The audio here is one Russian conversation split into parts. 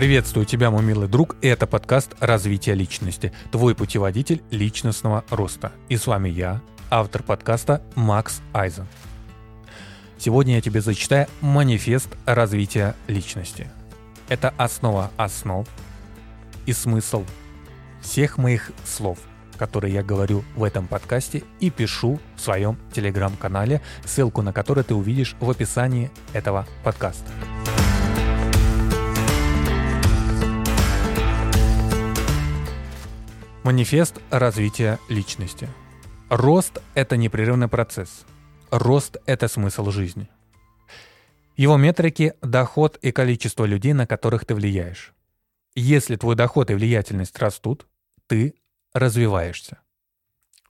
Приветствую тебя, мой милый друг, это подкаст «Развитие личности», твой путеводитель личностного роста. И с вами я, автор подкаста Макс Айзен. Сегодня я тебе зачитаю манифест развития личности. Это основа основ и смысл всех моих слов, которые я говорю в этом подкасте и пишу в своем телеграм-канале, ссылку на который ты увидишь в описании этого подкаста. Манифест развития личности. Рост – это непрерывный процесс. Рост – это смысл жизни. Его метрики – доход и количество людей, на которых ты влияешь. Если твой доход и влиятельность растут, ты развиваешься.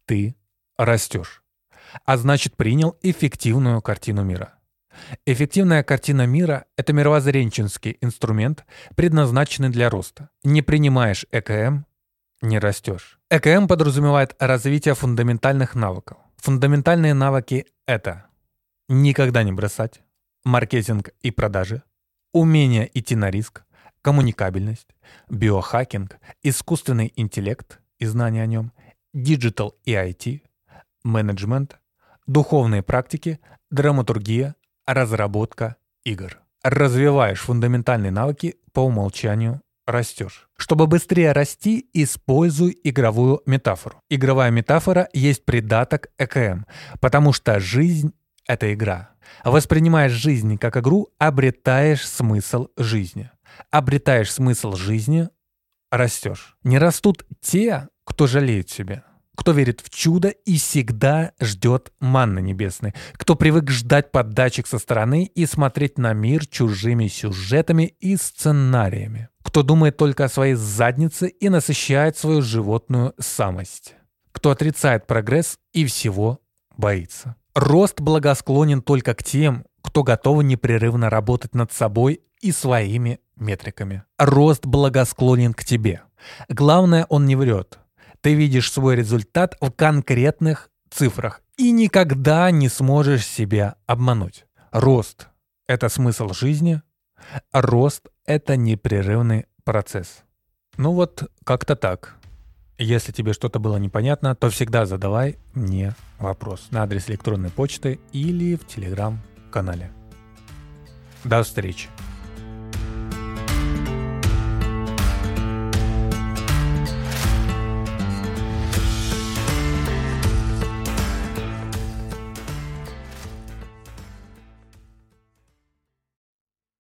Ты растешь. А значит, принял эффективную картину мира. Эффективная картина мира – это мировоззренческий инструмент, предназначенный для роста. Не принимаешь ЭКМ не растешь. ЭКМ подразумевает развитие фундаментальных навыков. Фундаментальные навыки — это никогда не бросать, маркетинг и продажи, умение идти на риск, коммуникабельность, биохакинг, искусственный интеллект и знания о нем, digital и IT, менеджмент, духовные практики, драматургия, разработка игр. Развиваешь фундаментальные навыки по умолчанию растешь. Чтобы быстрее расти, используй игровую метафору. Игровая метафора есть придаток ЭКМ, потому что жизнь — это игра. Воспринимаешь жизнь как игру, обретаешь смысл жизни. Обретаешь смысл жизни — растешь. Не растут те, кто жалеет себя кто верит в чудо и всегда ждет манны небесной, кто привык ждать поддачек со стороны и смотреть на мир чужими сюжетами и сценариями, кто думает только о своей заднице и насыщает свою животную самость, кто отрицает прогресс и всего боится. Рост благосклонен только к тем, кто готов непрерывно работать над собой и своими метриками. Рост благосклонен к тебе. Главное, он не врет. Ты видишь свой результат в конкретных цифрах и никогда не сможешь себя обмануть. Рост – это смысл жизни, рост – это непрерывный процесс. Ну вот как-то так. Если тебе что-то было непонятно, то всегда задавай мне вопрос на адрес электронной почты или в телеграм-канале. До встречи!